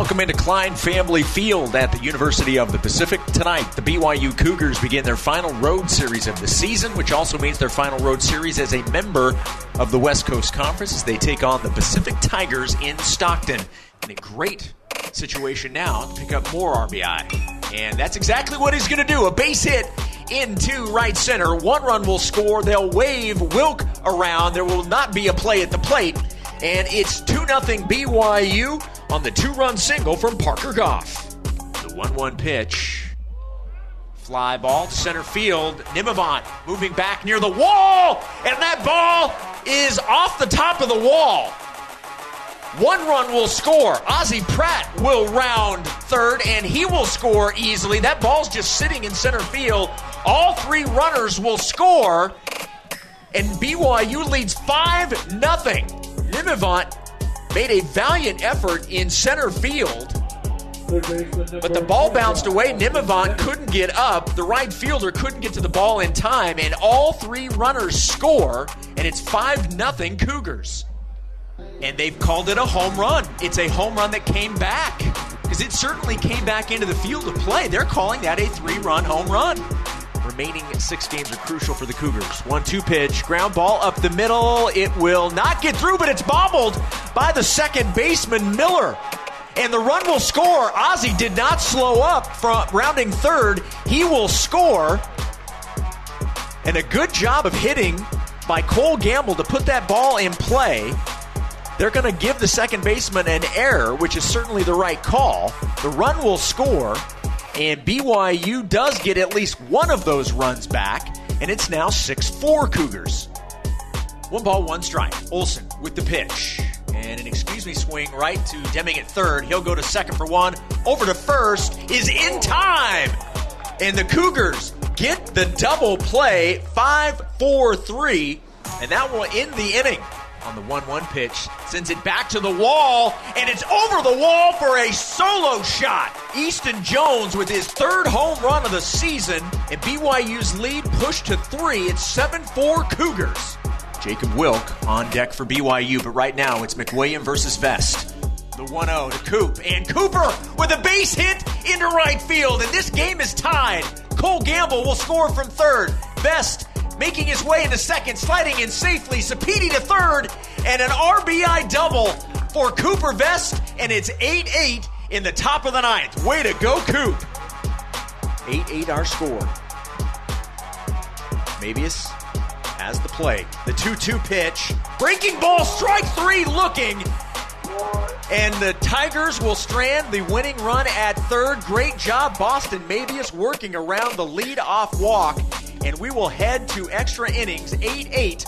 welcome into Klein Family Field at the University of the Pacific. Tonight, the BYU Cougars begin their final road series of the season, which also means their final road series as a member of the West Coast Conference as they take on the Pacific Tigers in Stockton. In a great situation now to pick up more RBI. And that's exactly what he's going to do. A base hit into right center. One run will score. They'll wave Wilk around. There will not be a play at the plate. And it's 2 0 BYU on the two run single from Parker Goff. The 1 1 pitch. Fly ball to center field. Nimavant moving back near the wall. And that ball is off the top of the wall. One run will score. Ozzie Pratt will round third, and he will score easily. That ball's just sitting in center field. All three runners will score, and BYU leads 5 0. Nimavant made a valiant effort in center field. But the ball bounced away. Nimavant couldn't get up. The right fielder couldn't get to the ball in time, and all three runners score, and it's 5 0 Cougars and they've called it a home run. It's a home run that came back because it certainly came back into the field of play. They're calling that a three run home run. Remaining six games are crucial for the Cougars. One two pitch, ground ball up the middle. It will not get through, but it's bobbled by the second baseman, Miller. And the run will score. Ozzie did not slow up from rounding third. He will score. And a good job of hitting by Cole Gamble to put that ball in play. They're going to give the second baseman an error, which is certainly the right call. The run will score, and BYU does get at least one of those runs back, and it's now 6 4 Cougars. One ball, one strike. Olson with the pitch. And an excuse me swing right to Deming at third. He'll go to second for one. Over to first is in time. And the Cougars get the double play 5 4 3. And that will end the inning on the 1 1 pitch, sends it back to the wall, and it's over the wall for a solo shot. Easton Jones with his third home run of the season, and BYU's lead pushed to three. It's 7 4 Cougars. Jacob Wilk on deck for BYU, but right now it's McWilliam versus Vest. The 1 0 to Coop, and Cooper with a base hit into right field, and this game is tied. Cole Gamble will score from third. Vest making his way into second, sliding in safely. Sapiti to third, and an RBI double for Cooper Vest, and it's 8 8 in the top of the ninth. Way to go, Coop. 8 8 our score. Mabius has the play. The 2 2 pitch. Breaking ball, strike three looking. And the Tigers will strand the winning run at third. Great job, Boston Mabius working around the lead off walk and we will head to extra innings 8 8.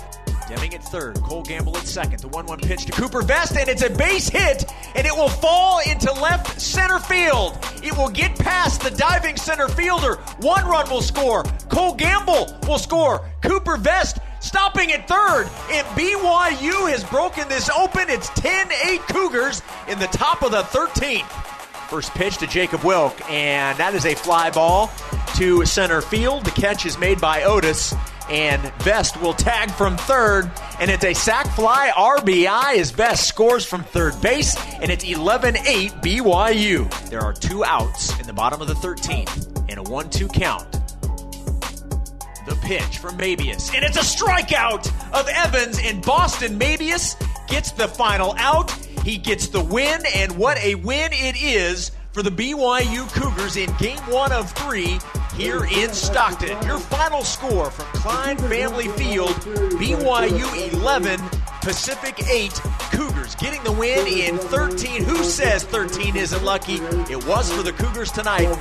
Deming at third, Cole Gamble at second. The 1 1 pitch to Cooper Vest, and it's a base hit, and it will fall into left center field. It will get past the diving center fielder. One run will score. Cole Gamble will score. Cooper Vest stopping at third, and BYU has broken this open. It's 10 8 Cougars in the top of the 13th. First pitch to Jacob Wilk, and that is a fly ball to center field. The catch is made by Otis, and Vest will tag from third, and it's a sac fly RBI as Vest scores from third base, and it's 11 8 BYU. There are two outs in the bottom of the 13th, and a 1 2 count. The pitch from Mabius, and it's a strikeout of Evans, and Boston Mabius gets the final out. He gets the win, and what a win it is for the BYU Cougars in game one of three here in Stockton. Your final score from Klein Family Field BYU 11, Pacific 8. Cougars getting the win in 13. Who says 13 isn't lucky? It was for the Cougars tonight.